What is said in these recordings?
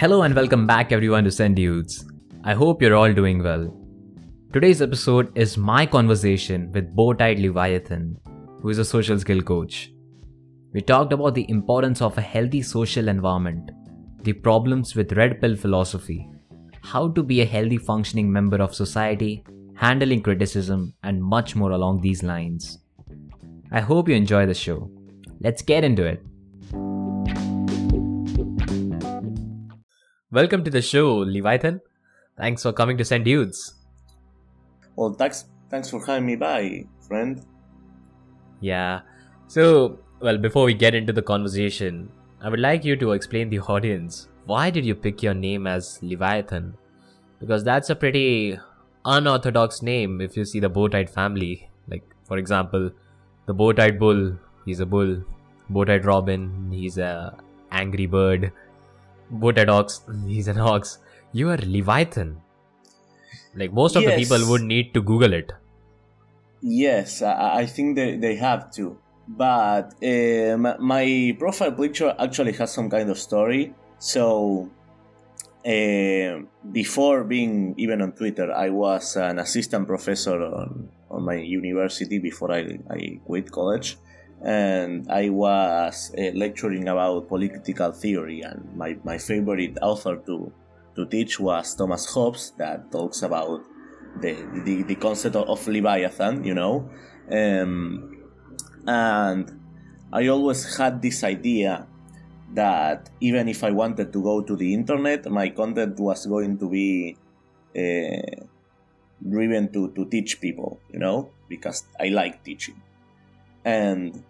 Hello and welcome back everyone to Send Dudes. I hope you're all doing well. Today's episode is my conversation with Bowtied Leviathan, who is a social skill coach. We talked about the importance of a healthy social environment, the problems with red pill philosophy, how to be a healthy functioning member of society, handling criticism, and much more along these lines. I hope you enjoy the show. Let's get into it. Welcome to the show, Leviathan. Thanks for coming to Send Dudes. Well, thanks, thanks for having me by, friend. Yeah. So, well, before we get into the conversation, I would like you to explain the audience why did you pick your name as Leviathan? Because that's a pretty unorthodox name if you see the Bowtied family. Like, for example, the Bowtied Bull, he's a bull. Bowtied Robin, he's a angry bird. Bowtied Ox, he's an ox. You are Leviathan. Like most of Yes. the people would need to Google it. Yes, I, I think they, they have to. But uh, my, my profile picture actually has some kind of story. So, uh, before being even on Twitter, I was an assistant professor on, on my university before I, I quit college. And I was uh, lecturing about political theory, and my, my favorite author to, to teach was Thomas Hobbes, that talks about the, the, the concept of, Leviathan, you know. Um, and I always had this idea that even if I wanted to go to the internet, my content was going to be uh, driven to, to teach people, you know, because I like teaching. And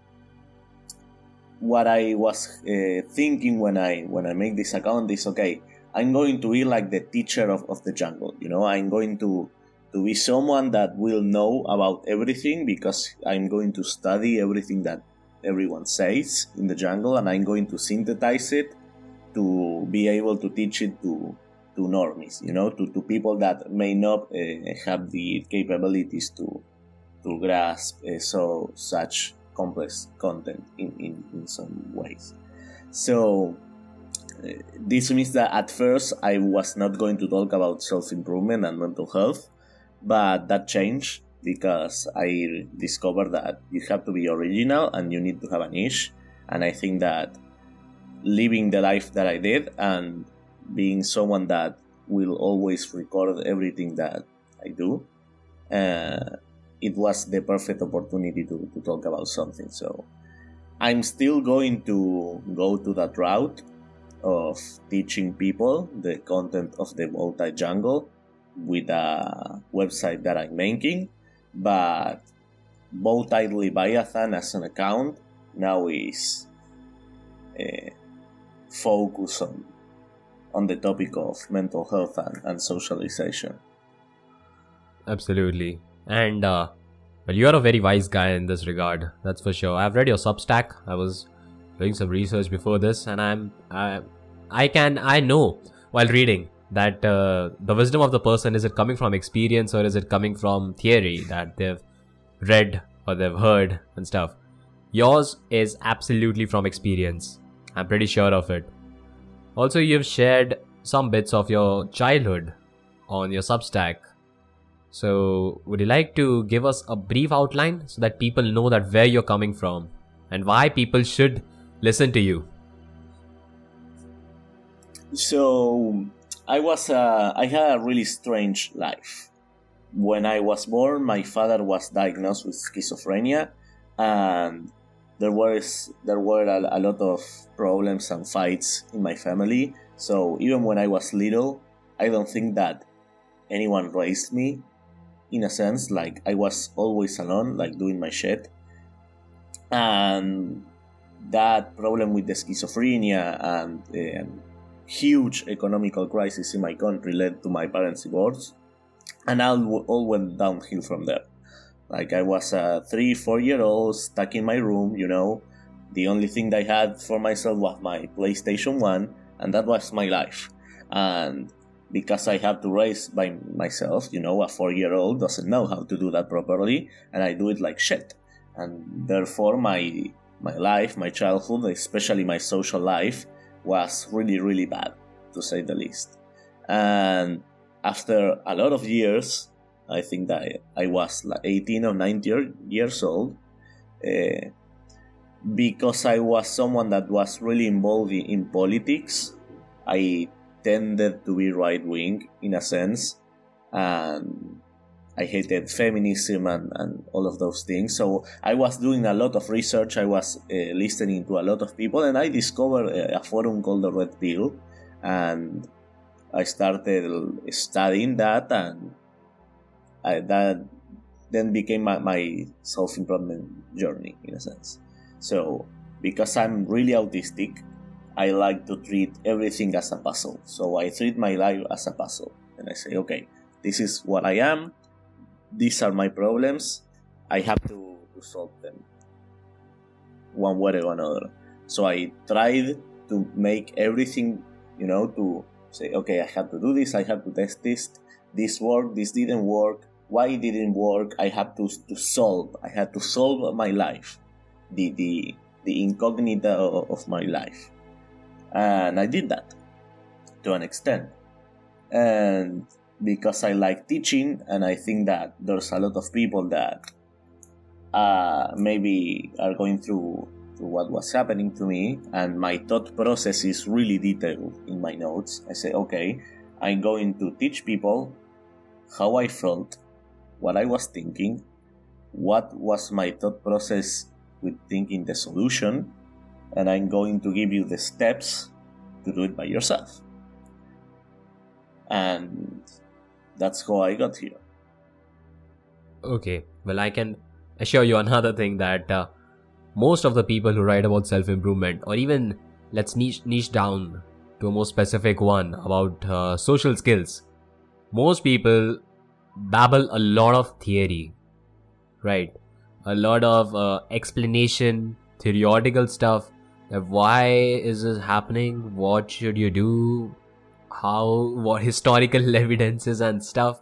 what I was uh, thinking when I when I make this account is okay, I'm going to be like the teacher of, of the jungle, you know, I'm going to to be someone that will know about everything because I'm going to study everything that everyone says in the jungle and I'm going to synthesize it to be able to teach it to to normies, you know, to, to people that may not uh, have the capabilities to to grasp uh, so such complex content in, in, in some ways. So uh, this means that at first I was not going to talk about self improvement and mental health, but that changed because I discovered that you have to be original and you need to have a niche. And I think that living the life that I did and being someone that will always record everything that I do, uh, it was the perfect opportunity to, to talk about something. So I'm still going to go to that route of teaching people the content of the multi jungle with a website that I'm making, but Bowtied Leviathan as an account now is uh, focused on on the topic of mental health and, and socialization. Absolutely. And uh well you are a very wise guy in this regard, that's for sure. I've read your Substack. I was doing some research before this and I'm I I can I know while reading that uh, the wisdom of the person is it coming from experience or is it coming from theory that they've read or they've heard and stuff. Yours is absolutely from experience. I'm pretty sure of it. Also, you've shared some bits of your childhood on your Substack. So, would you like to give us a brief outline so that people know that where you're coming from and why people should listen to you? So I was uh, I had a really strange life. When I was born, my father was diagnosed with schizophrenia, and there was there were a, a lot of problems and fights in my family. So even when I was little, I don't think that anyone raised me. In a sense, like I was always alone, like doing my shit, and that problem with the schizophrenia and um, huge economical crisis in my country led to my parents' divorce, and all, all went downhill from there. Like I was a three, four year old stuck in my room, you know. The only thing I had for myself was my PlayStation 1, and that was my life. And because I have to raise by myself, you know, a four year old doesn't know how to do that properly, and I do it like shit. And therefore, my my life, my childhood, especially my social life, was really, really bad. to say the least. And after a lot of years, I think that I was like 18 or 19 years old, uh, because I was someone that was really involved in politics, I tended to be right wing in a sense, and I hated feminism and, and all of those things. So I was doing a lot of research. I was uh, listening to a lot of people, and I discovered a, a forum called the Red Pill, and I started studying that, and I, that then became my, my self improvement journey in a sense. So because I'm really autistic, I like to treat everything as a puzzle. So I treat my life as a puzzle, and I say, okay, this is what I am. These are my problems. I have to, solve them one way or another. So I tried to make everything, you know, to say, okay, I have to do this, I have to test this, this worked, this didn't work, why didn't work, I have to, to solve, I had to solve my life, the, the, the incognita of my life. And I did that to an extent. And because I like teaching, and I think that there's a lot of people that uh, maybe are going through, through what was happening to me, and my thought process is really detailed in my notes. I say, okay, I'm going to teach people how I felt, what I was thinking, what was my thought process with thinking the solution, and I'm going to give you the steps to do it by yourself. And that's how I got here. Okay, well, I can assure you another thing that uh, most of the people who write about self improvement, or even let's niche, niche down to a more specific one about uh, social skills, most people babble a lot of theory, right? A lot of uh, explanation, theoretical stuff. Why is this happening? What should you do? how what historical evidences and stuff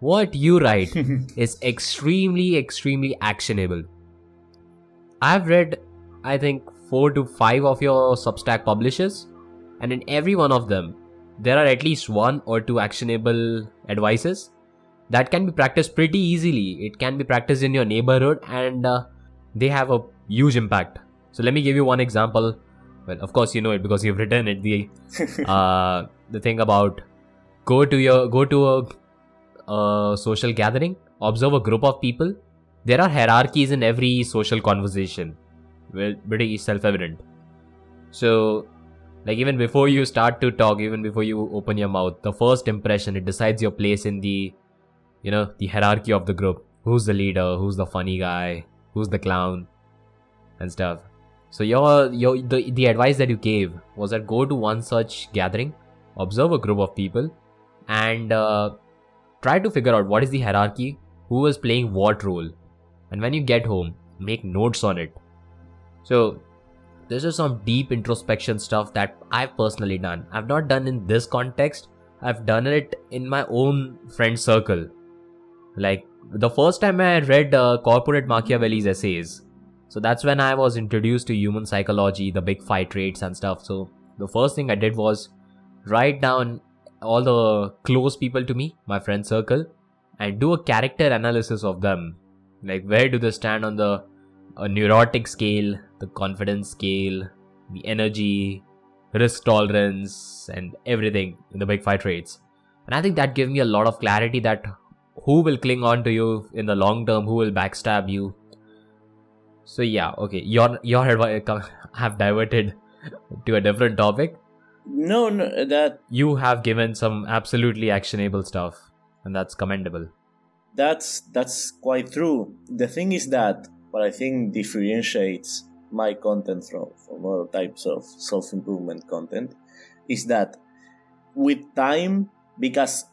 what you write is extremely extremely actionable i've read i think 4 to 5 of your substack publishers and in every one of them there are at least one or two actionable advices that can be practiced pretty easily it can be practiced in your neighborhood and uh, they have a huge impact so let me give you one example. Well of course you know it because you've written it. The uh, the thing about go to your go to a, a social gathering observe a group of people. There are hierarchies in every social conversation. Well pretty self-evident. So like even before you start to talk even before you open your mouth the first impression it decides your place in the you know the hierarchy of the group. Who's the leader? Who's the funny guy? Who's the clown? And stuff so your your the, the advice that you gave was that go to one such gathering observe a group of people and uh, try to figure out what is the hierarchy, who is playing what role, and when you get home, make notes on it. So, this is some deep introspection stuff that I've personally done. I've not done in this context, I've done it in my own friend circle. Like, the first time I read uh, Corporate Machiavelli's essays, so that's when I was introduced to human psychology, the big five traits and stuff. So, the first thing I did was write down all the close people to me, my friend circle, and do a character analysis of them. Like, where do they stand on the uh, neurotic scale, the confidence scale, the energy, risk tolerance, and everything in the big five traits. And I think that gave me a lot of clarity that who will cling on to you in the long term, who will backstab you. So yeah, okay, your your advice uh, have diverted to a different topic, no, no, that you have given some absolutely actionable stuff, and that's commendable. That's that's quite true. The thing is that what I think differentiates my content from, from other types of self improvement content is that with time, because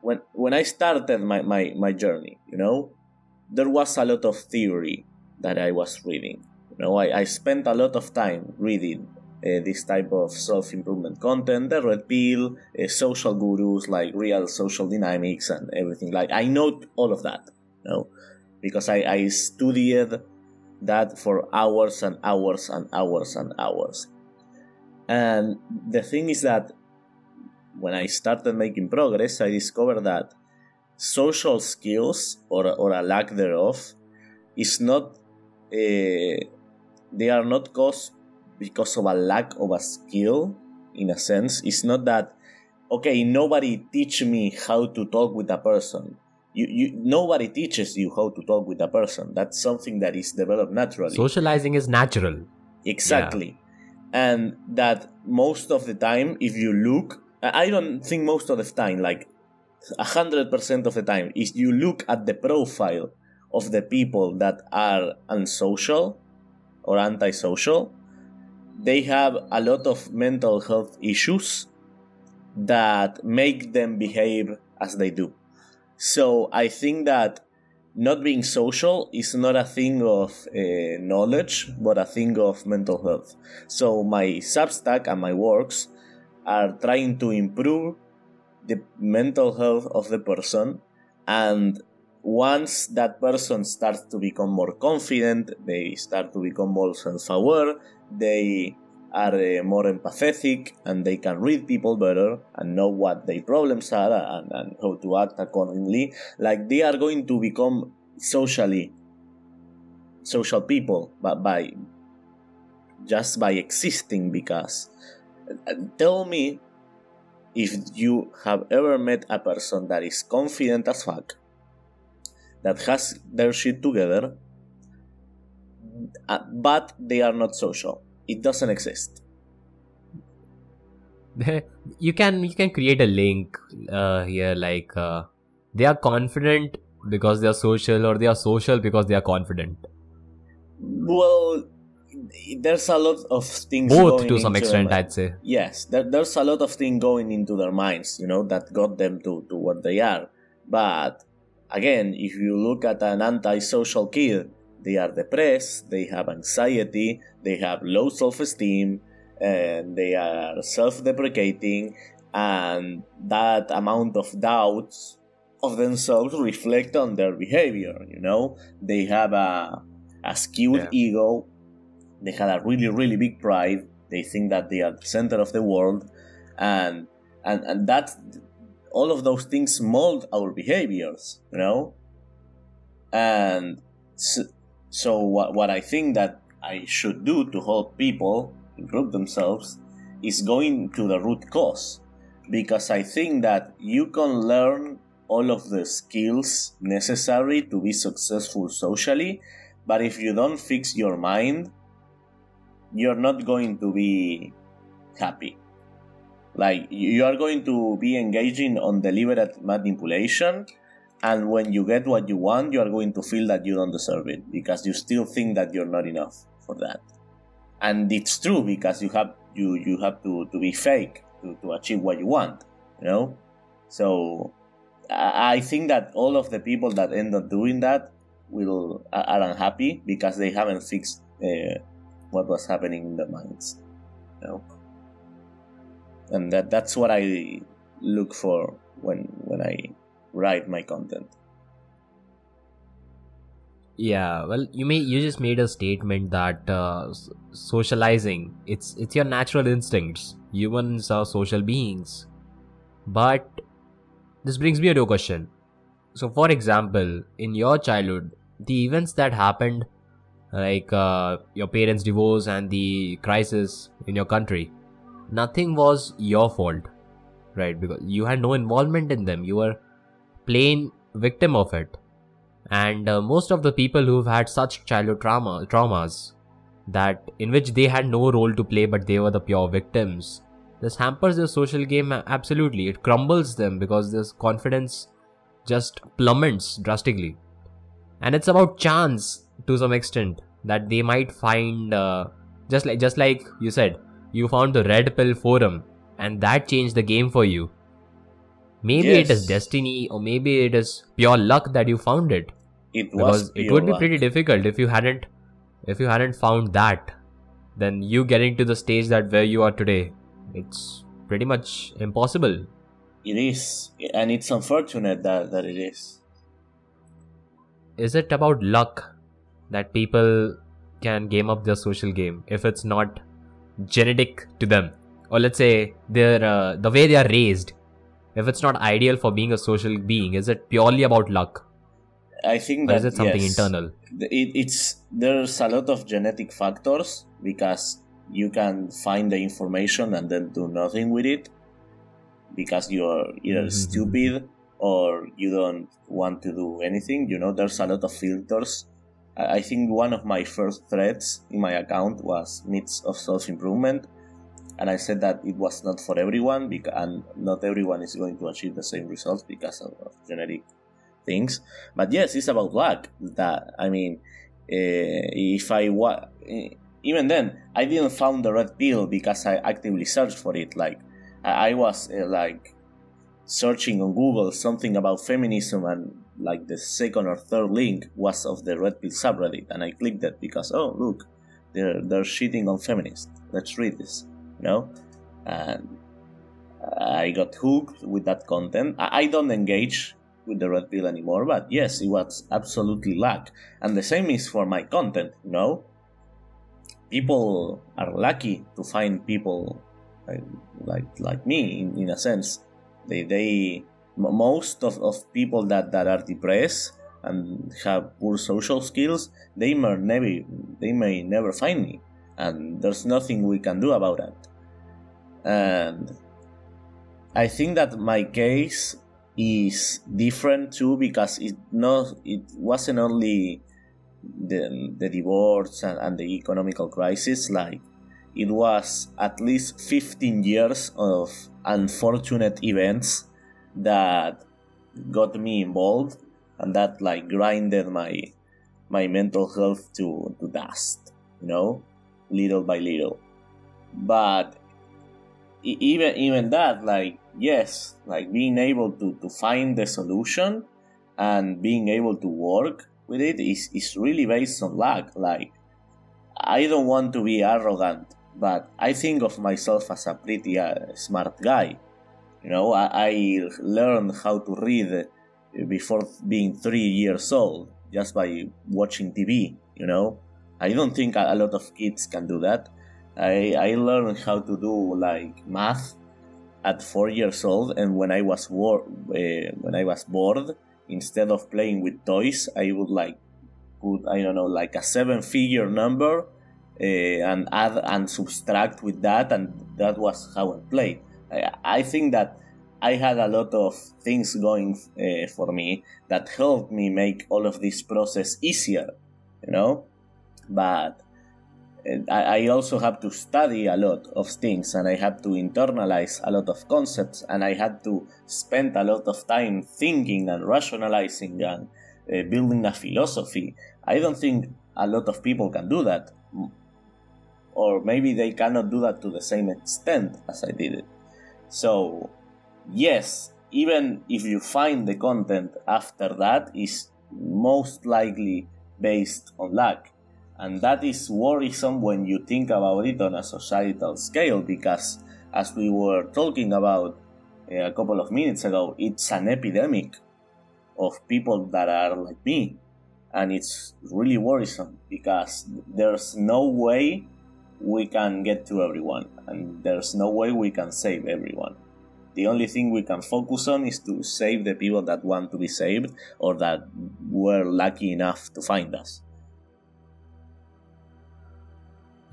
when when I started my, my, my journey, you know, there was a lot of theory that I was reading. You know, I, I spent a lot of time reading uh, this type of self improvement content, the red pill, uh, social gurus like real social dynamics and everything. Like I know all of that, you know, because I, I studied that for hours and hours and hours and hours. And the thing is that when I started making progress, I discovered that social skills or, or a lack thereof is not, uh, they are not caused because of a lack of a skill, in a sense. It's not that, okay, nobody teach me how to talk with a person. You, you, nobody teaches you how to talk with a person. That's something that is developed naturally. Socializing is natural. Exactly. Yeah. And that most of the time, if you look, I don't think most of the time, like 100% of the time, if you look at the profile of the people that are unsocial or antisocial, they have a lot of mental health issues that make them behave as they do. So I think that not being social is not a thing of uh, knowledge, but a thing of mental health. So my Substack and my works are trying to improve the mental health of the person and once that person starts to become more confident they start to become more self-aware they are uh, more empathetic and they can read people better and know what their problems are and, and how to act accordingly. Like they are going to become socially social people but by just by existing because uh, tell me if you have ever met a person that is confident as fuck that has their shit together uh, but they are not social. It doesn't exist. You can you can create a link uh, here like uh, they are confident because they are social or they are social because they are confident. Well there's a lot of things both to some extent i'd say. Yes there, there's a lot of things going into their minds you know that got them to, to what they are. But again if you look at an antisocial kid they are depressed they have anxiety they have low self-esteem and they are self-deprecating and that amount of doubts of themselves reflect on their behavior you know they have a, a skewed yeah. ego they had a really really big pride they think that they are the center of the world and and and that all of those things mold our behaviors you know and so, so what, what i think that i should do to help people improve themselves is going to the root cause because i think that you can learn all of the skills necessary to be successful socially but if you don't fix your mind you're not going to be happy. Like you are going to be engaging on deliberate manipulation, and when you get what you want, you are going to feel that you don't deserve it because you still think that you're not enough for that. And it's true because you have you you have to, to be fake to, to achieve what you want, you know? So I think that all of the people that end up doing that will are unhappy because they haven't fixed uh, what was happening in their minds. You know? And that that's what I look for when when I write my content. Yeah, well, you may you just made a statement that uh, socializing it's it's your natural instincts. Humans are social beings, but this brings me to a question. So, for example, in your childhood, the events that happened like uh, your parents' divorce and the crisis in your country, nothing was your fault, right? Because you had no involvement in them. You were plain victim of it. And uh, most of the people who've had such childhood trauma traumas that in which they had no role to play but they were the pure victims this hampers their social game absolutely it crumbles them because this confidence just plummets drastically and it's about chance to some extent that they might find uh, just like just like you said you found the red pill forum and that changed the game for you. Maybe yes. it is destiny or maybe it is pure luck that you found it. It because it would be luck. pretty difficult if you hadn't if you hadn't found that. Then you getting to the stage that where you are today it's pretty much impossible. It is and it's unfortunate that, that it is. Is it about luck that people can game up their social game? If it's not genetic to them. Or let's say they're uh, the way they are raised. If it's not ideal for being a social being is it purely about luck? I think or that is it something yes, internal? It, it's there's a lot of genetic factors because you can find the information and then do nothing with it because you're either Mhm. stupid or you don't want to do anything you know there's a lot of filters i think one of my first threads in my account was myths of self-improvement. And i said that it was not for everyone because and not everyone is going to achieve the same results because of, of genetic things. But yes it's about luck that i mean uh, if i wa- eh, even then i didn't found the red pill because i actively searched for it. Like i, I was uh, like searching on google something about feminism and like the second or third link was of the red pill subreddit and i clicked it because oh look they're they're shitting on feminists. Let's read this you know? And i got hooked with that content. I, don't engage with the red pill anymore but yes it was absolutely luck. And the same is for my content you know? People are lucky to find people like like, like me in, in a sense. They they most of, of people that, that are depressed and have poor social skills they may never they may never find me. And there's nothing we can do about that. And i think that my case is different too because it no it wasn't only the, the divorce and, and the economical crisis like it was at least 15 years of unfortunate events that got me involved and that like grinded my my mental health to, to dust you know little by little. But even even that like yes like being able to, to find the solution and being able to work with it is, is really based on luck. Like i don't want to be arrogant but i think of myself as a pretty uh, smart guy you know I, I learned how to read before being three years old just by watching tv you know i don't think a lot of kids can do that I, I learned how to do like math at four years old, and when I was wor- uh, when I was bored, instead of playing with toys, I would like put I don't know like a seven-figure number uh, and add and subtract with that, and that was how I played. I, think that I had a lot of things going uh, for me that helped me make all of this process easier, you know. But and I, I also have to study a lot of things and I had to internalize a lot of concepts and I had to spend a lot of time thinking and rationalizing and uh, building a philosophy. I don't think a lot of people can do that. Or maybe they cannot do that to the same extent as I did it. So, yes, even if you find the content after that is most likely based on luck. And that is worrisome when you think about it on a societal scale because as we were talking about uh, a couple of minutes ago it's an epidemic of people that are like me. And it's really worrisome because there's no way we can get to everyone and there's no way we can save everyone the only thing we can focus on is to save the people that want to be saved or that were lucky enough to find us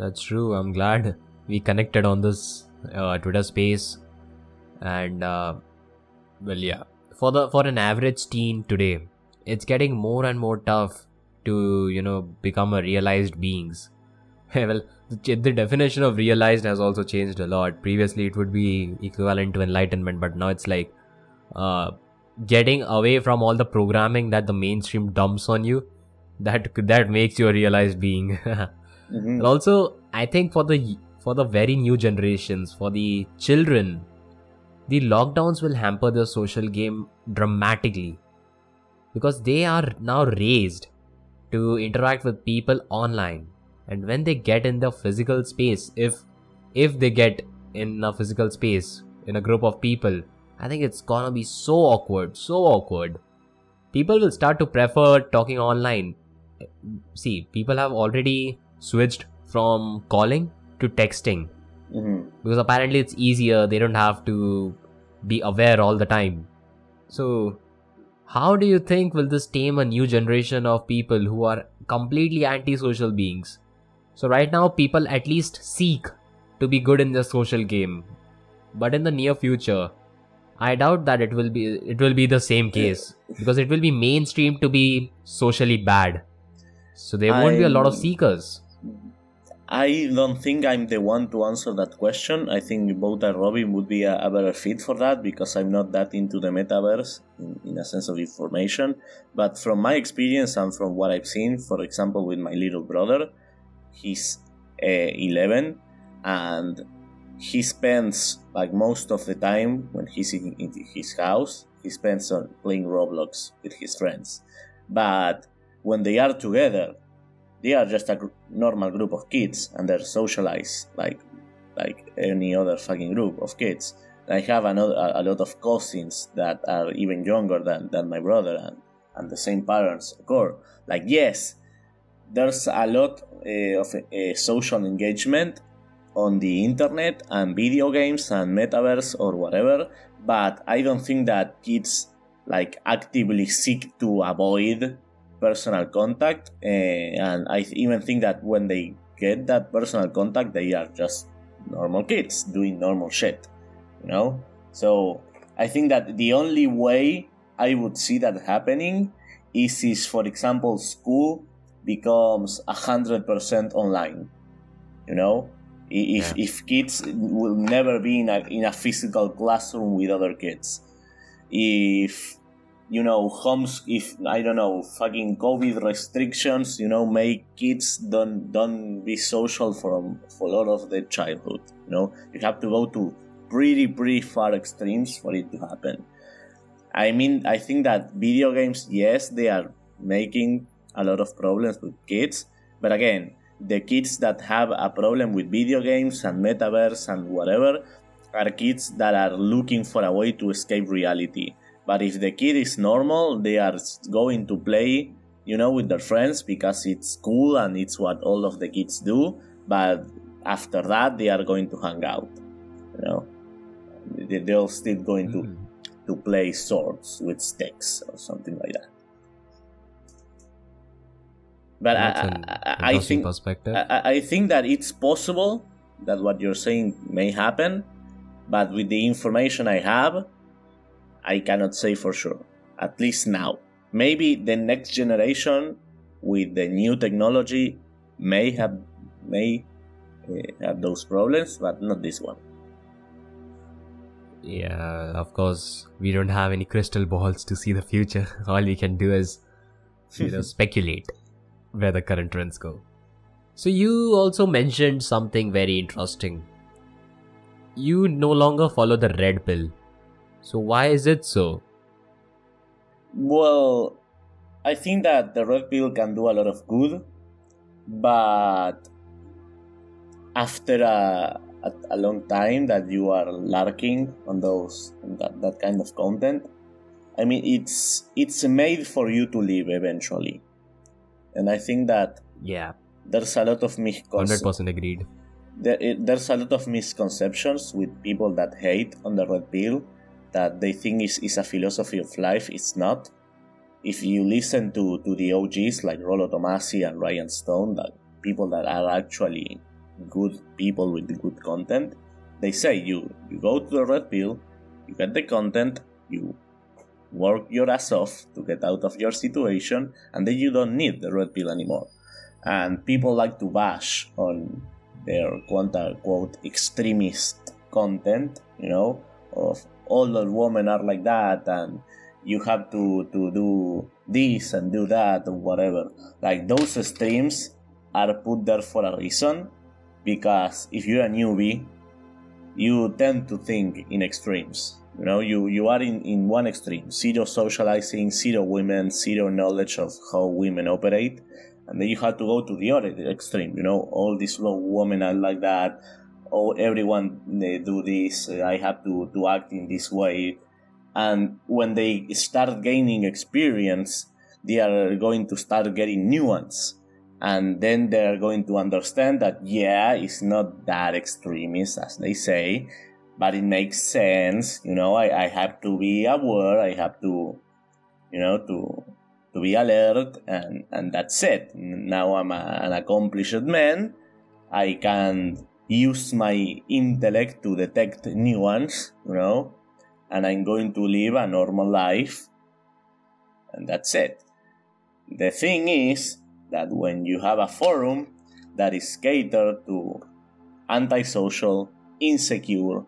That's true. I'm glad we connected on this uh, Twitter space, and uh, well, yeah. For the for an average teen today, it's getting more and more tough to you know become a realized beings. well, the, the definition of realized has also changed a lot. Previously, it would be equivalent to enlightenment, but now it's like uh, getting away from all the programming that the mainstream dumps on you. That that makes you a realized being. Mhm. and also i think for the for the very new generations for the children the lockdowns will hamper their social game dramatically because they are now raised to interact with people online and when they get in the physical space if if they get in a physical space in a group of people i think it's gonna be so awkward so awkward. People will start to prefer talking online. See people have already switched from calling to texting. Mhm. because apparently it's easier they don't have to be aware all the time. So how do you think will this tame a new generation of people who are completely antisocial beings so right now people at least seek to be good in the social game. But in the near future i doubt that it will be it will be the same case. Because it will be mainstream to be socially bad. So there won't be a lot of seekers. I don't think I'm the one to answer that question. I think Bowtied Robin would be a, a, better fit for that because I'm not that into the metaverse in, in, a sense of information. But from my experience and from what I've seen, for example, with my little brother, he's uh, 11 and he spends like most of the time when he's in, in his house, he spends on playing Roblox with his friends. But when they are together, they are just a gr- normal group of kids and they're socialized like like any other fucking group of kids. I have another, a, lot of cousins that are even younger than, than my brother and, and the same parents occur. Like, yes, there's a lot uh, of uh, social engagement on the internet and video games and metaverse or whatever, but I don't think that kids like actively seek to avoid personal contact, uh, and I even think that when they get that personal contact, they are just normal kids doing normal shit, you know. So I think that the only way I would see that happening is is for example, school becomes hundred percent online. You know, if yeah. if kids will never be in a in a physical classroom with other kids, if you know, homes if I don't know, fucking COVID restrictions, you know, make kids don't don't be social for for a lot of their childhood. You know, you have to go to pretty pretty far extremes for it to happen. I mean, I think that video games, yes, they are making a lot of problems with kids, but again, the kids that have a problem with video games and metaverse and whatever are kids that are looking for a way to escape reality but if the kid is normal, they are going to play, you know, with their friends because it's cool and it's what all of the kids do. But after that, they are going to hang out, you know. They're still going mm. to to play swords with sticks or something like that. But I, I, I, think I, I think that it's possible that what you're saying may happen, but with the information I have, I cannot say for sure. At least now. Maybe the next generation with the new technology may have may uh, have those problems, but not this one. Yeah, of course, we don't have any crystal balls to see the future. All we can do is, you know, speculate where the current trends go. So you also mentioned something very interesting. You no longer follow the red pill. So why is it so? Well, I think that the red pill can do a lot of good, but after a, a, a long time that you are lurking on those on that, that kind of content, I mean it's it's made for you to live eventually, and I think that yeah, there's a lot of misconceptions. Hundred percent agreed. There, there's a lot of misconceptions with people that hate on the red pill that they think is, is a philosophy of life. It's not. If you listen to, to the OGs like Rollo Tomassi and Rian Stone, that people that are actually good people with good content, they say you, you go to the red pill, you get the content, you work your ass off to get out of your situation, and then you don't need the red pill anymore. And people like to bash on their quote unquote extremist content, you know, of older women are like that and you have to to do this and do that or whatever like those streams are put there for a reason because if you're a newbie you tend to think in extremes you know you you are in in one extreme zero socializing zero women zero knowledge of how women operate and then you have to go to the other extreme you know all these low women are like that oh everyone they do this i have to to act in this way and when they start gaining experience they are going to start getting nuance and then they're going to understand that yeah it's not that extremist as they say but it makes sense you know i, I have to be aware i have to you know to to be alert and and that's it. Now i'm a, an accomplished man. I can use my intellect to detect nuance you know and i'm going to live a normal life and that's it. The thing is that when you have a forum that is catered to antisocial, insecure,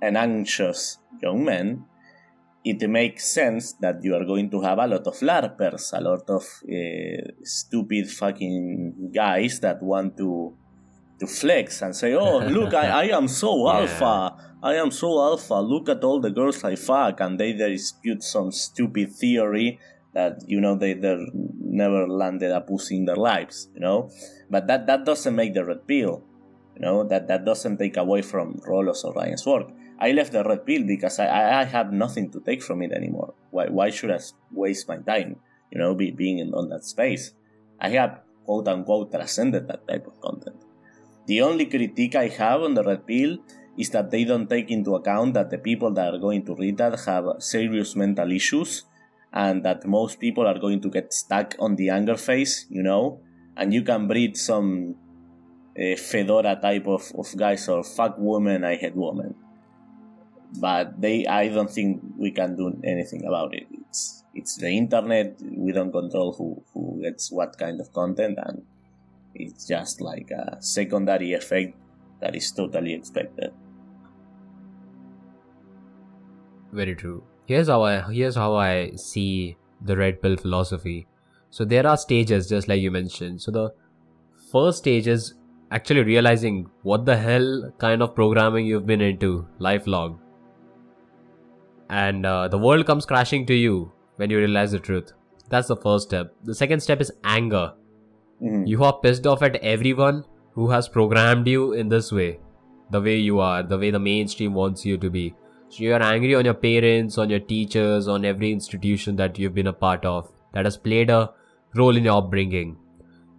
and anxious young men, it makes sense that you are going to have a lot of LARPers, a lot of uh, stupid fucking guys that want to to flex and say, "Oh, look, I, I am so yeah. alpha. I am so alpha. Look at all the girls I fuck," and they dispute some stupid theory that you know they they never landed a pussy in their lives, you know. But that that doesn't make the red pill, you know. That that doesn't take away from Rollo's or Rian's work. I left the red pill because I, I have nothing to take from it anymore. Why why should I waste my time, you know, be, being in on that space? I have quote unquote transcended that type of content. The only critique I have on the red pill is that they don't take into account that the people that are going to read that have serious mental issues and that most people are going to get stuck on the anger phase, you know, and you can breed some uh, fedora type of, of guys or fuck woman, I hate woman. But they, I don't think we can do anything about it. It's it's the internet. We don't control who who gets what kind of content, and it's just like a secondary effect that is totally expected. Very true here's how I here's how I see the red pill philosophy. So there are stages, just like you mentioned. So the first stage is actually realizing what the hell kind of programming you've been into lifelong, and uh, the world comes crashing to you when you realize the truth. That's the first step. The second step is anger. Mm-hmm. You are pissed off at everyone who has programmed you in this way, the way you are, the way the mainstream wants you to be. So you're angry on your parents, on your teachers, on every institution that you've been a part of that has played a role in your upbringing.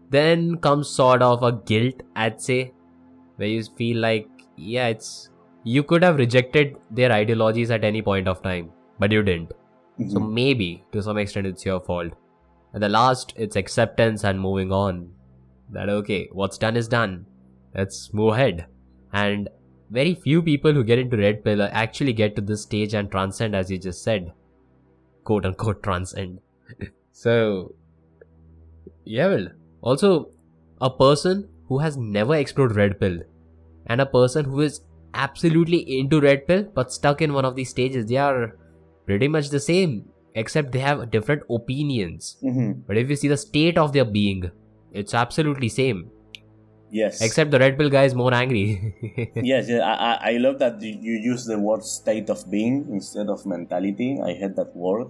Then comes sort of a guilt, I'd say, where you feel like, yeah, it's you could have rejected their ideologies at any point of time, but you didn't. Mm-hmm. So maybe to some extent it's your fault. And the last, it's acceptance and moving on. That okay, what's done is done. Let's move ahead. And very few people who get into red pill actually get to this stage and transcend as you just said quote unquote transcend so yeah well also a person who has never explored red pill and a person who is absolutely into red pill but stuck in one of these stages they are pretty much the same except they have different opinions mm-hmm. but if you see the state of their being it's absolutely same Yes. Except the Red Pill guy is more angry. yes, I, I love that you use the word state of being instead of mentality. I hate that word.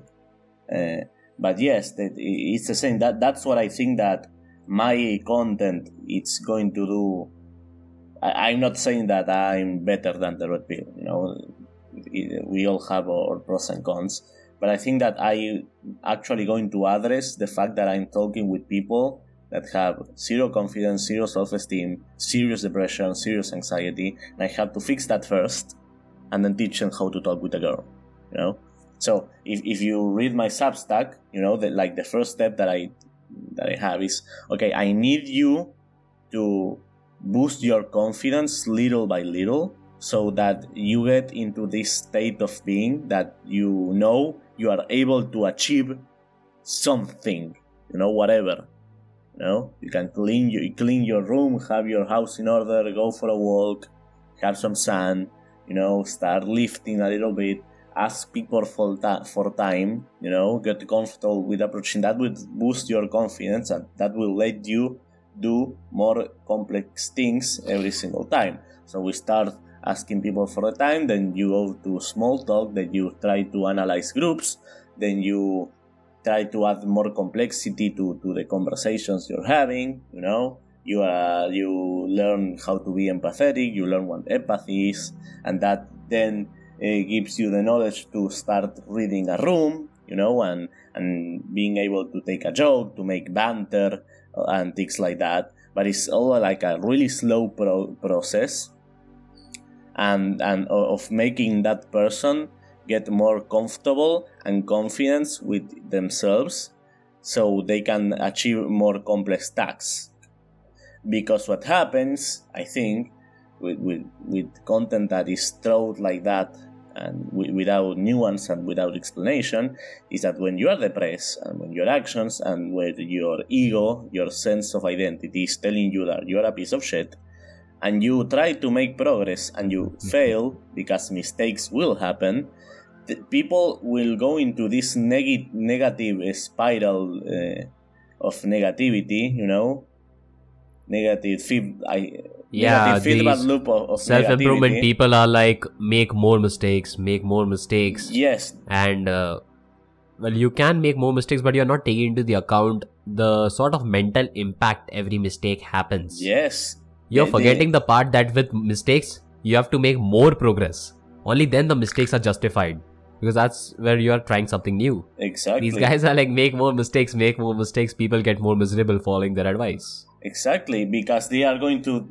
Uh, but yes, it's the same. That That's what I think that my content it's going to do. I, am not saying that I'm better than the Red Pill. You know, we all have our pros and cons. But I think that I actually going to address the fact that I'm talking with people that have zero confidence, zero self esteem, serious depression, serious anxiety, and I have to fix that first and then teach them how to talk with a girl. You know? So if, if you read my Substack, you know, that like the first step that I that I have is okay, I need you to boost your confidence little by little so that you get into this state of being that you know you are able to achieve something, you know, whatever. You know, you can clean you clean your room, have your house in order, go for a walk, have some sun, you know, start lifting a little bit, ask people for, ta- for time, you know, get comfortable with approaching. That will boost your confidence and that will let you do more complex things every single time. So we start asking people for the time, then you go to small talk, then you try to analyze groups, then you try to add more complexity to, to the conversations you're having you know you uh, you learn how to be empathetic you learn what empathy is and that then uh, gives you the knowledge to start reading a room you know and and being able to take a joke to make banter and things like that. But it's all like a really slow pro- process, and and of making that person get more comfortable and confidence with themselves, so they can achieve more complex tasks. Because what happens, I think, with with, with content that is thrown like that and w- without nuance and without explanation is that when you are depressed and when your actions and when your ego, your sense of identity is telling you that you are a piece of shit, and you try to make progress and you mm-hmm. fail because mistakes will happen, people will go into this neg- negative spiral uh, of negativity, you know, negative feed. I, yeah feedback loop of, of self-improvement people are like make more mistakes make more mistakes. Yes. And uh, well you can make more mistakes but you're not taking into the account the sort of mental impact every mistake happens. Yes. You're they, forgetting they, the part that with mistakes you have to make more progress. Only then the mistakes are justified because that's where you are trying something new. Exactly. These guys are like make more mistakes make more mistakes people get more miserable following their advice Exactly, because they are going to,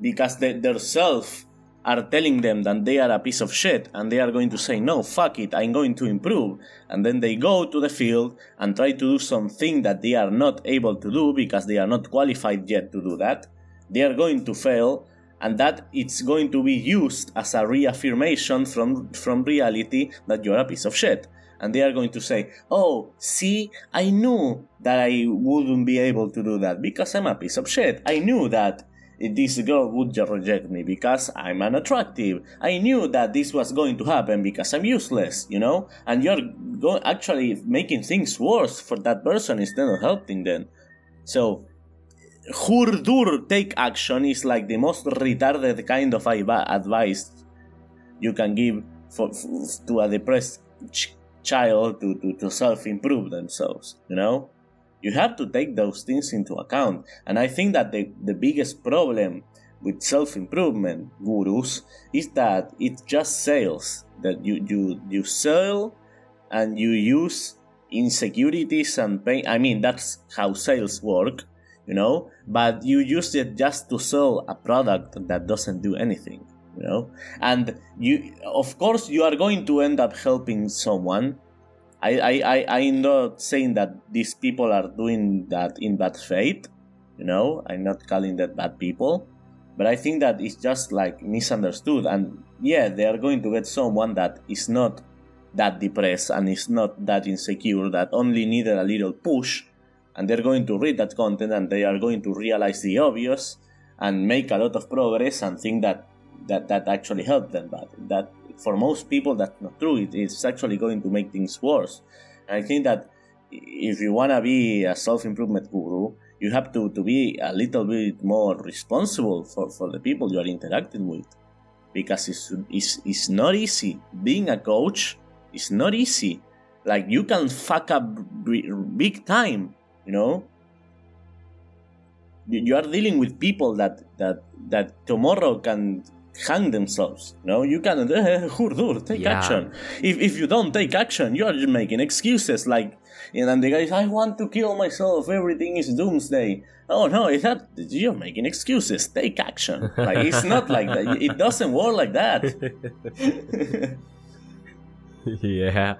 because they, their self are telling them that they are a piece of shit and they are going to say, no, fuck it, I'm going to improve. And then they go to the field and try to do something that they are not able to do because they are not qualified yet to do that. They are going to fail and that it's going to be used as a reaffirmation from, from reality that you're a piece of shit and they are going to say, Oh, see, I knew that I wouldn't be able to do that because I'm a piece of shit. I knew that this girl would just reject me because I'm unattractive. I knew that this was going to happen because I'm useless, you know? And you're go- actually making things worse for that person instead of helping them. So, Hurdur take action is like the most retarded kind of advice you can give for, for to a depressed child to, to, to self improve themselves, you know? You have to take those things into account. And I think that the, the biggest problem with self improvement gurus is that it's just sales. That you, you, you sell and you use insecurities and pain. I mean, that's how sales work, you know? But you use it just to sell a product that doesn't do anything you know? And you of course you are going to end up helping someone. I, I, I, I'm not saying that these people are doing that in bad faith, you know, I'm not calling that bad people, but I think that it's just like misunderstood. And yeah, they are going to get someone that is not that depressed and is not that insecure, that only needed a little push, and they're going to read that content and they are going to realize the obvious and make a lot of progress and think that that that actually helped them but that for most people that's not true. It, it's actually going to make things worse. And i think that if you want to be a self-improvement guru you have to, to be a little bit more responsible for, for the people you are interacting with. Because it's, it's, it's not easy. Being a coach is not easy. Like you can fuck up big time you know? You are dealing with people that that that tomorrow can hang themselves. No, you can uh, hurdur, take yeah. action. If if you don't take action, you are just making excuses. Like, and then the guys, I want to kill myself. Everything is doomsday. Oh no, it's not. You're making excuses. Take action. Like it's not like that. It doesn't work like that. yeah,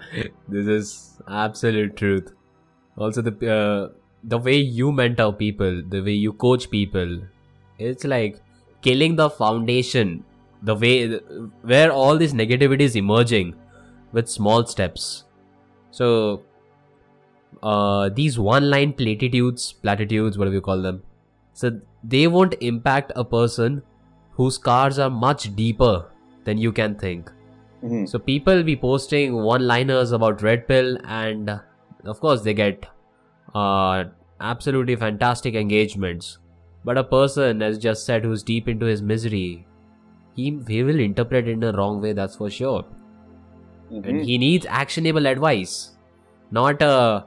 this is absolute truth. Also, the uh, the way you mentor people, the way you coach people, it's like killing the foundation the way where all this negativity is emerging with small steps. So uh, these one line platitudes platitudes whatever you call them so they won't impact a person whose scars are much deeper than you can think. Mm-hmm. so people be posting one liners about red pill and of course they get uh, absolutely fantastic engagements. But a person as just said who's deep into his misery he he will interpret it in a wrong way that's for sure mm-hmm. and he needs actionable advice not a,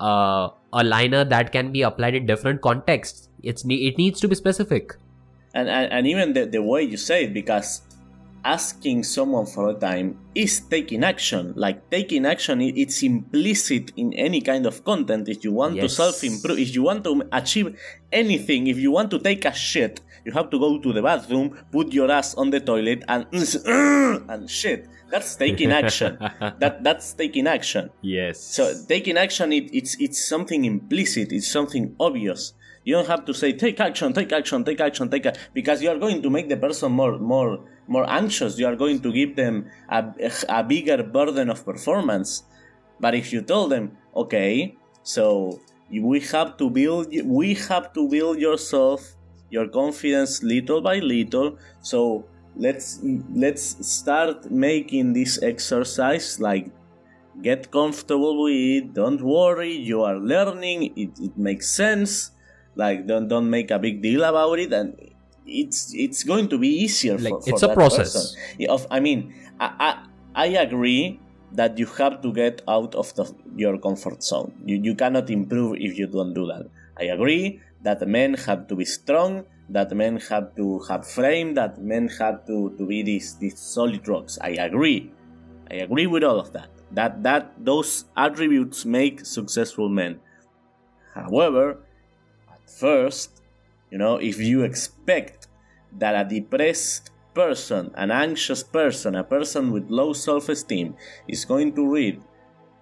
a a liner that can be applied in different contexts it's it needs to be specific and and, and even the, the way you say it because asking someone for a time is taking action. Like taking action, it's implicit in any kind of content. If you want yes. to self improve, if you want to achieve anything, if you want to take a shit, you have to go to the bathroom, put your ass on the toilet, and and shit. That's taking action. that that's taking action. Yes. So taking action, it, it's it's something implicit. It's something obvious. You don't have to say take action, take action, take action, take action, because you are going to make the person more more more anxious. You are going to give them a, a bigger burden of performance. But if you tell them, okay, so we have to build, we have to build yourself, your confidence little by little. So let's let's start making this exercise like get comfortable with it don't worry you are learning it, it makes sense like don't don't make a big deal about it, and it's it's going to be easier like, for, for it's a process. Of, I mean, I, I, I agree that you have to get out of the, your comfort zone. You you cannot improve if you don't do that. I agree that men have to be strong, that men have to have frame, that men have to, to be these, these solid rocks. I agree. I agree with all of that. That that those attributes make successful men. However, at First, you know, if you expect that a depressed person, an anxious person, a person with low self esteem is going to read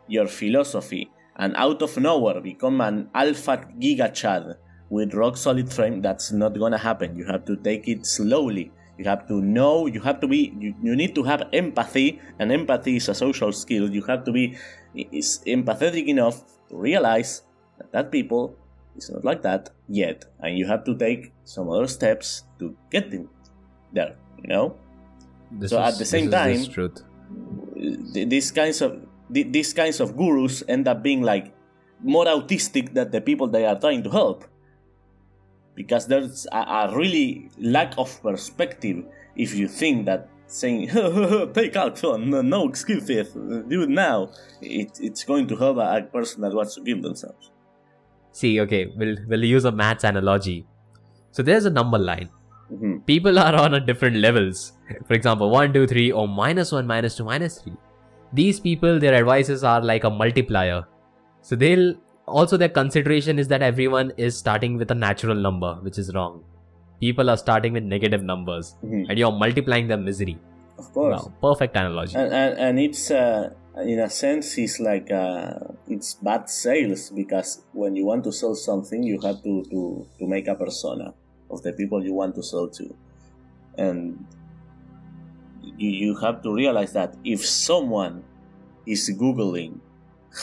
your philosophy and out of nowhere become an alpha giga chad with rock solid frame, that's not gonna happen. You have to take it slowly. You have to know, you have to be, you, you need to have empathy, and empathy is a social skill. You have to be is empathetic enough to realize that, that people is not like that yet, and you have to take some other steps to get them there. You know. This so is, at the same time, these kinds of these kinds of gurus end up being like more autistic than the people they are trying to help because there's a, a really lack of perspective if you think that saying take action no, no excuses do it now. It, it's going to help a, a person that wants to give themselves. See okay we'll we'll use a maths analogy. So there's a number line. Mm-hmm. people are on a different levels. For example 1 2 3 or minus 1 minus 2 minus 3 these people their advices are like a multiplier. So they'll also their consideration is that everyone is starting with a natural number which is wrong. People are starting with negative numbers mm-hmm. and you're multiplying their misery. Of course. Wow, perfect analogy. And, and, and it's uh, in a sense it's like uh, it's bad sales because when you want to sell something you have to, to, to make a persona of the people you want to sell to. And you, you have to realize that if someone is googling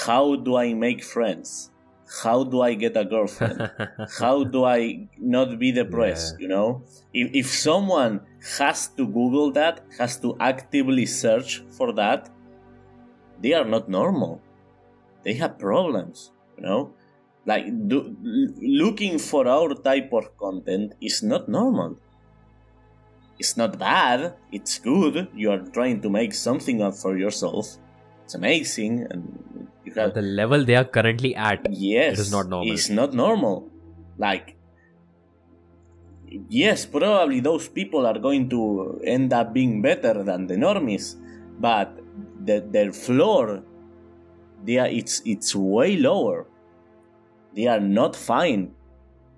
how do i make friends how do i get a girlfriend how do i not be depressed yeah. you know if, if someone has to google that has to actively search for that they are not normal. They have problems, you know? Like, do, looking for our type of content is not normal. It's not bad, it's good. You are trying to make something up for yourself. It's amazing, and you. At the level they are currently at, yes, it is not normal. It's not normal. Like, yes, probably those people are going to end up being better than the normies, but the, their floor they are, it's it's way lower they are not fine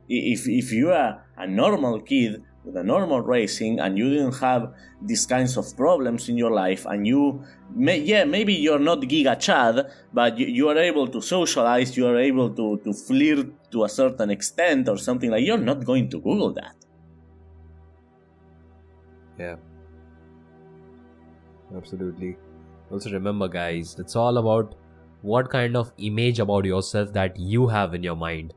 if if you are a normal kid with a normal racing and you didn't have these kinds of problems in your life and you may, yeah maybe you're not giga chad but you, you are able to socialize you are able to to flirt to a certain extent or something like you're not going to google that. Yeah. Absolutely. Also remember guys it's all about what kind of image about yourself that you have in your mind.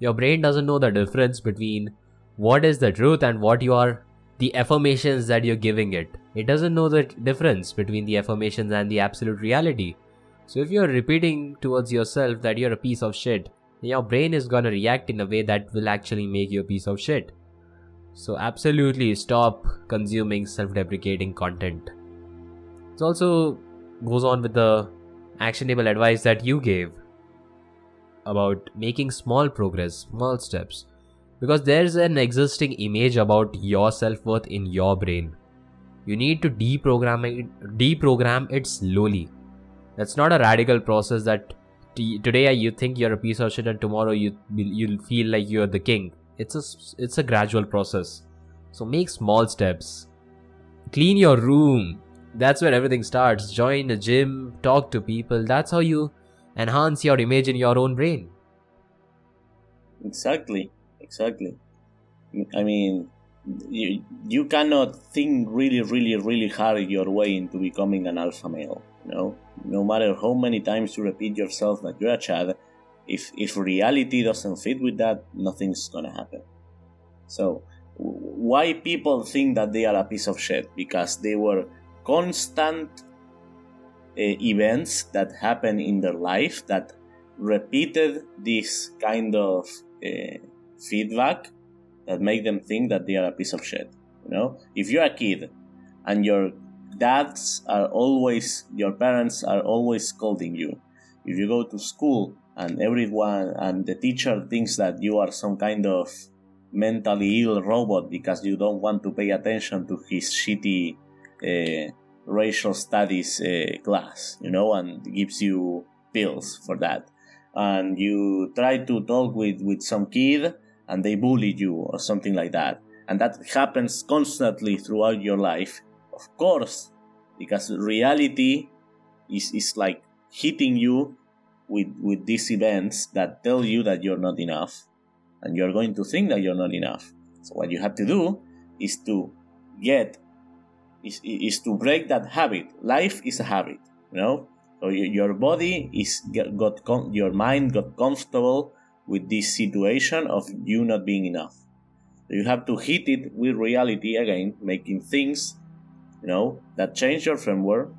Your brain doesn't know the difference between what is the truth and what you are the affirmations that you're giving it. It doesn't know the difference between the affirmations and the absolute reality. So if you're repeating towards yourself that you're a piece of shit your brain is gonna react in a way that will actually make you a piece of shit. So absolutely stop consuming self-deprecating content. It also goes on with the actionable advice that you gave about making small progress, small steps. Because there's an existing image about your self worth in your brain. you need to deprogram it deprogram it slowly. That's not a radical process that t- today you think you're a piece of shit and tomorrow you you'll feel like you're the king. It's a it's a gradual process. So make small steps. Clean your room. That's where everything starts. Join a gym talk to people. That's how you enhance your image in your own brain. Exactly exactly. I mean you, you cannot think really really really hard your way into becoming an alpha male you know? No matter how many times you repeat yourself that you're a child if if reality doesn't fit with that nothing's gonna happen. So why people think that they are a piece of shit? Because they were constant uh, events that happen in their life that repeated this kind of uh, feedback that make them think that they are a piece of shit you know if you're a kid and your dads are always your parents are always scolding you if you go to school and everyone and the teacher thinks that you are some kind of mentally ill robot because you don't want to pay attention to his shitty uh, racial studies uh, class, you know, and gives you pills for that. And you try to talk with, with some kid and they bully you or something like that. And that happens constantly throughout your life. Of course, because reality is, is like hitting you with, with these events that tell you that you're not enough and you're going to think that you're not enough. So what you have to do is to get is, is to break that habit. Life is a habit, you know. So your body is got your mind got comfortable with this situation of you not being enough. You have to hit it with reality again, making things, you know, that change your framework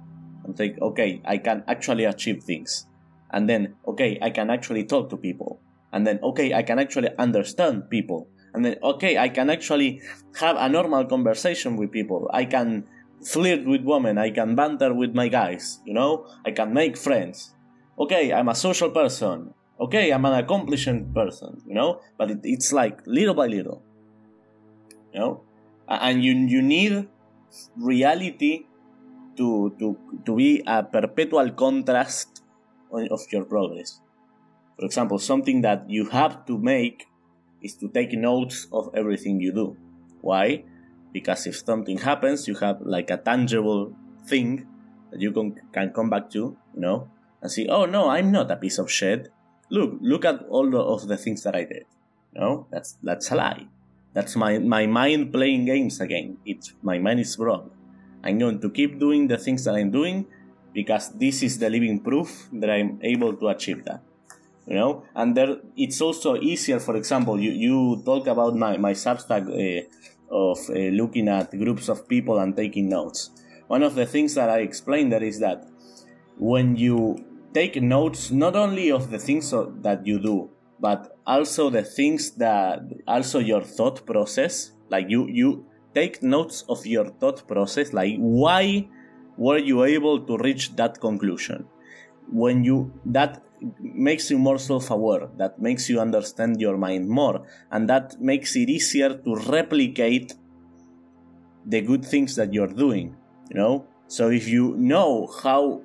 and think, okay, I can actually achieve things. And then, okay, I can actually talk to people. And then okay i can actually understand people. And then okay i can actually have a normal conversation with people. I can flirt with women. I can banter with my guys you know? I can make friends. Okay i'm a social person okay i'm an accomplishing person you know but it, it's like little by little you know and you you need reality to to to be a perpetual contrast of your progress for example, something that you have to make is to take notes of everything you do. Why? Because if something happens, you have like a tangible thing that you can, can come back to, you know, and see, oh no, I'm not a piece of shit. Look, look at all the, of the things that I did. No, that's that's a lie. That's my, my mind playing games again. It's my mind is wrong. I'm going to keep doing the things that I'm doing because this is the living proof that I'm able to achieve that you know and there it's also easier for example you, you talk about my, my substack uh, of uh, looking at groups of people and taking notes one of the things that i explained there is that when you take notes not only of the things that you do but also the things that also your thought process like you you take notes of your thought process like why were you able to reach that conclusion? When you that makes you more self-aware that makes you understand your mind more and that makes it easier to replicate the good things that you're doing you know? So if you know how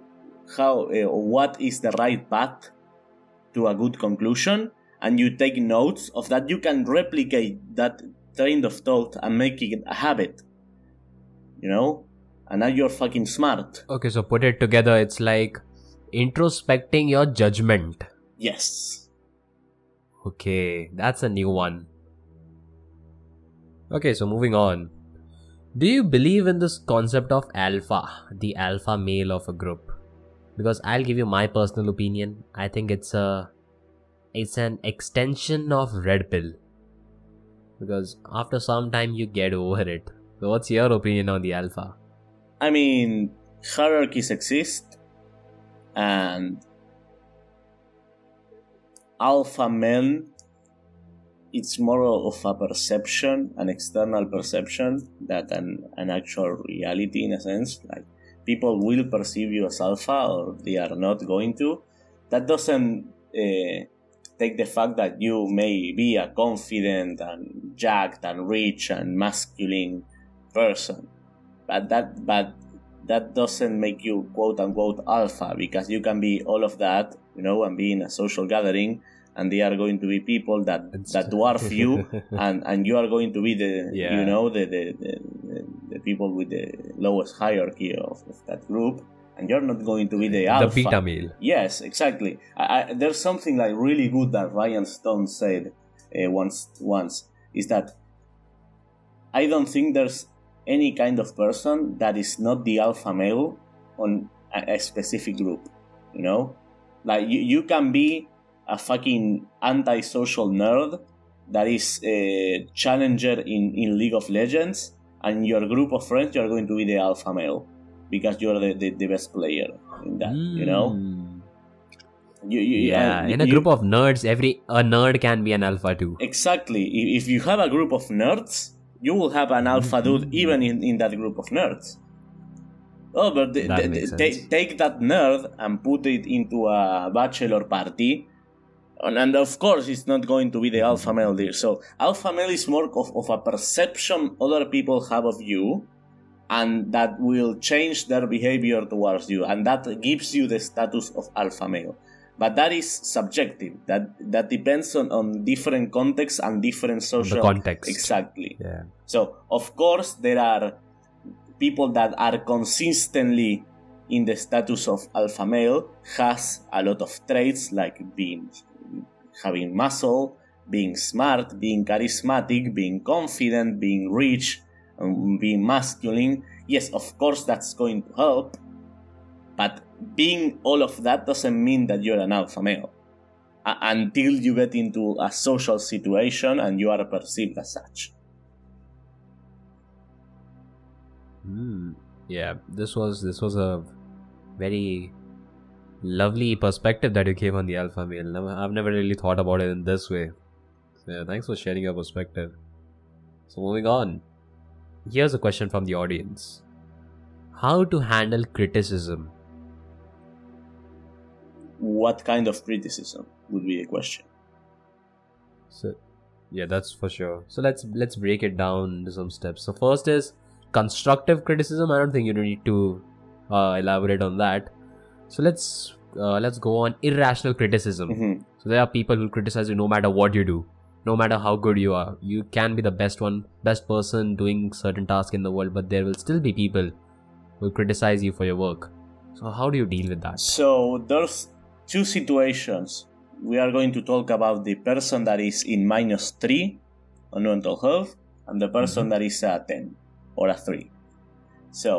how uh, what is the right path to a good conclusion and you take notes of that you can replicate that train of thought and make it a habit you know and now you're fucking smart okay so put it together it's like introspecting your judgment. Yes. Okay, that's a new one. Okay, so moving on. Do you believe in this concept of alpha, the alpha male of a group? Because I'll give you my personal opinion. I think it's a it's an extension of red pill. Because after some time you get over it. So what's your opinion on the alpha? I mean, hierarchies exist and alpha men it's more of a perception an external perception that an, an actual reality in a sense like people will perceive you as alpha or they are not going to. That doesn't uh, take the fact that you may be a confident and jacked and rich and masculine person. But that but that doesn't make you quote unquote alpha because you can be all of that, you know, and be in a social gathering and they are going to be people that that dwarf you and and you are going to be the Yeah. you know the the, the the the people with the lowest hierarchy of, of that group and you're not going to be the the alpha beta male. Yes, exactly. I, I, there's something like really good that Rian Stone said uh, once. Once is that I don't think there's any kind of person that is not the alpha male on a, a specific group. You know, like you, you can be a fucking antisocial nerd that is a challenger in, in League of Legends, and your group of friends you're going to be the alpha male because you're the, the, the best player in that. You know. Mm. You, you, Yeah, and in a you- group of nerds, every a nerd can be an alpha too. exactly. If you have a group of nerds, you will have an alpha Mm-hmm. dude even in, in that group of nerds. Oh, but That the- makes the- take that nerd and put it into a bachelor party, and, and of course it's not going to be the alpha male there. So alpha male is more of, of a perception other people have of you, and that will change their behavior towards you, and that gives you the status of alpha male. But that is subjective. That that depends on, on different contexts and different social context. Exactly. Yeah. So of course there are people that are consistently in the status of alpha male has a lot of traits like being having muscle, being smart, being charismatic, being confident, being rich, being masculine. Yes, of course that's going to help, but being all of that doesn't mean that you're an alpha male. A- until you get into a social situation and you are perceived as such. Hmm. Yeah, this was this was a very lovely perspective that you gave on the alpha male. Never- I've never really thought about it in this way. So, yeah, thanks for sharing your perspective. So moving on. Here's a question from the audience. How to handle criticism? what kind of criticism would be the question. So yeah, that's for sure. So let's let's break it down into some steps. So first is constructive criticism. I don't think you need to uh, elaborate on that. So let's uh, let's go on irrational criticism. Mhm. So there are people who criticize you no matter what you do, no matter how good you are. You can be the best one, best person doing certain task in the world, but there will still be people who criticize you for your work. So how do you deal with that? So there's two situations. We are going to talk about the person that is in minus three on mental health and the person that is a ten or a three. So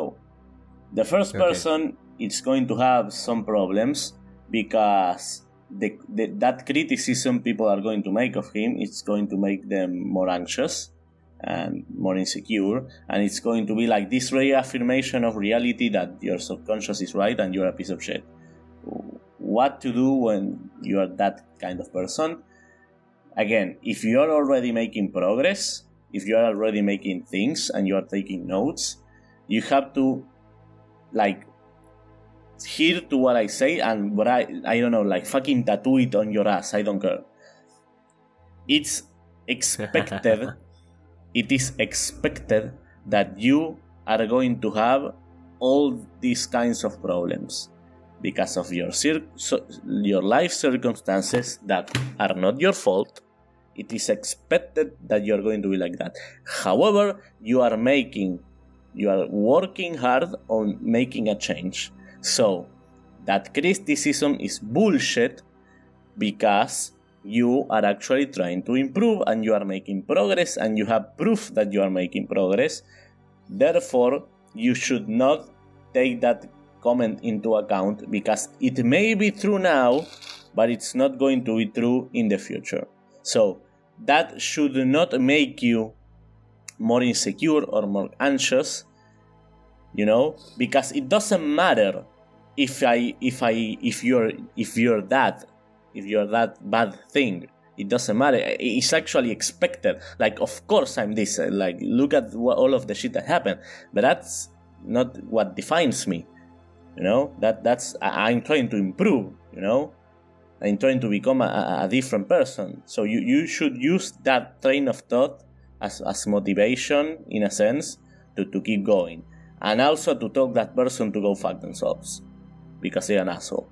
the first Okay. person is going to have some problems because the, the, that criticism people are going to make of him it's going to make them more anxious and more insecure and it's going to be like this reaffirmation of reality that your subconscious is right and you're a piece of shit. What to do when you are that kind of person? Again if you are already making progress if you are already making things and you are taking notes you have to like hear to what i say and what i i don't know like fucking tattoo it on your ass. I don't care. It's expected it is expected that you are going to have all these kinds of problems because of your cir- so, your life circumstances that are not your fault. It is expected that you are going to be like that. However you are making you are working hard on making a change so that criticism is bullshit because you are actually trying to improve and you are making progress and you have proof that you are making progress. Therefore you should not take that comment into account because it may be true now but it's not going to be true in the future. So that should not make you more insecure or more anxious you know because it doesn't matter if i if i if you're if you're that if you're that bad thing it doesn't matter. It's actually expected. Like of course i'm this like look at what, all of the shit that happened but that's not what defines me you know? That that's I, i'm trying to improve you know? I'm trying to become a, a different person. So you, you should use that train of thought as, as motivation in a sense to, to keep going. And also to talk that person to go fuck themselves because they're an asshole.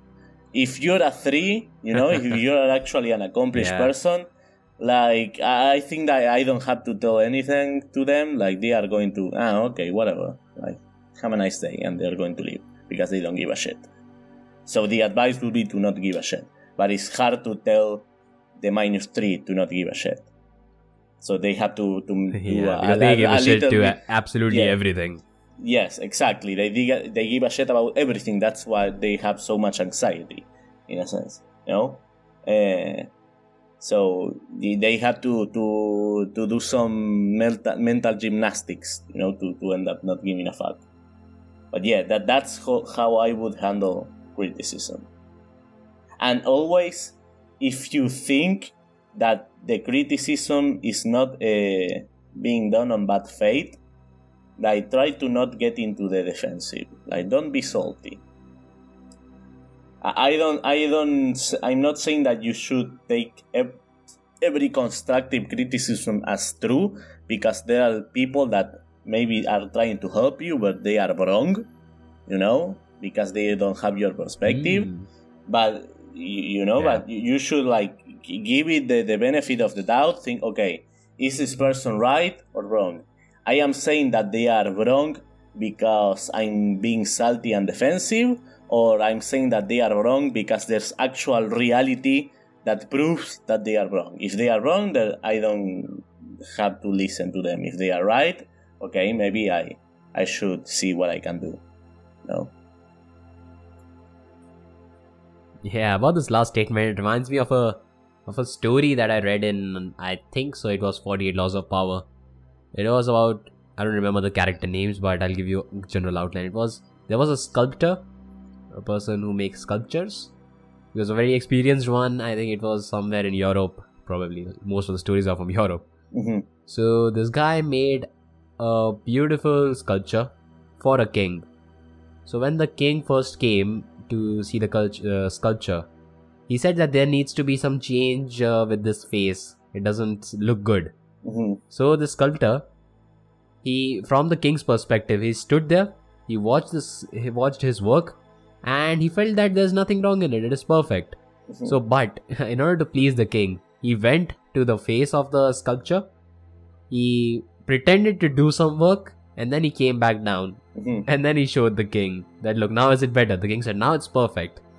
If you're a three, you know, if you're actually an accomplished Yeah. person, like I think that I don't have to tell anything to them. Like they are going to, ah, okay, whatever. Like have a nice day, and they're going to leave because they don't give a shit. So the advice would be to not give a shit, but it's hard to tell the minus three to not give a shit. So they have to to do Yeah, a, they a- give a, a shit to bit- absolutely yeah. everything. Yes, exactly. They they give a shit about everything. That's why they have so much anxiety, in a sense. You know, uh, so they have to to to do some mental mental gymnastics, you know, to, to end up not giving a fuck. But yeah, that that's how, how I would handle criticism. And always, if you think that the criticism is not uh, being done on bad faith, like try to not get into the defensive. Like don't be salty. I don't i don't I'm not saying that you should take every constructive criticism as true because there are people that maybe are trying to help you but they are wrong you know because they don't have your perspective. Mm. but you, know Yeah. but you you should like give it the, the benefit of the doubt. Think okay is this person right or wrong i am saying that they are wrong because i'm being salty and defensive or i'm saying that they are wrong because there's actual reality that proves that they are wrong. If they are wrong then i don't have to listen to them. If they are right okay maybe i i should see what i can do no? Yeah, about this last statement, it reminds me of a of a story that I read in I think so it was 48 Laws of Power. It was about I don't remember the character names, but I'll give you a general outline. It was there was a sculptor, a person who makes sculptures. He was a very experienced one. I think it was somewhere in Europe, probably. Most of the stories are from Europe. hmm So this guy made a beautiful sculpture for a king. So when the king first came to see the cult- uh, sculpture, he said that there needs to be some change uh, with this face. It doesn't look good. Hmm So the sculptor, he from the king's perspective, he stood there, he watched this, he watched his work, and he felt that there's nothing wrong in it. It is perfect. Mhm. So, but in order to please the king, he went to the face of the sculpture. He pretended to do some work, and then he came back down, hmm and then he showed the king that look now is it better. The king said now it's perfect.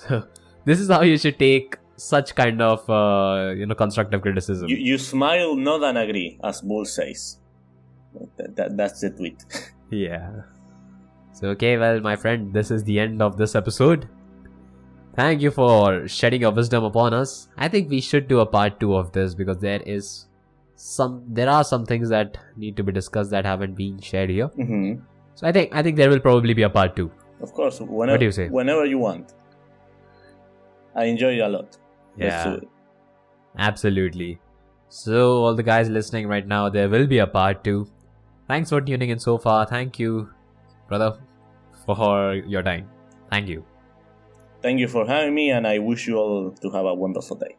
So this is how you should take such kind of uh, you know constructive criticism. You, you smile, nod, and agree, as Bull says. That, that, that's the tweet. Yeah. So, okay, well, my friend, this is the end of this episode. Thank you for shedding your wisdom upon us. I think we should do a part two of this because there is some, there are some things that need to be discussed that haven't been shared here. hmm So, I think, I think there will probably be a part two. Of course, whenever, what do you say? whenever you want. I enjoy it a lot. It. Absolutely. So, all the guys listening right now, there will be a part two. Thanks for tuning in so far. Thank you, brother, for your time. Thank you. Thank you for having me, and I wish you all to have a wonderful day.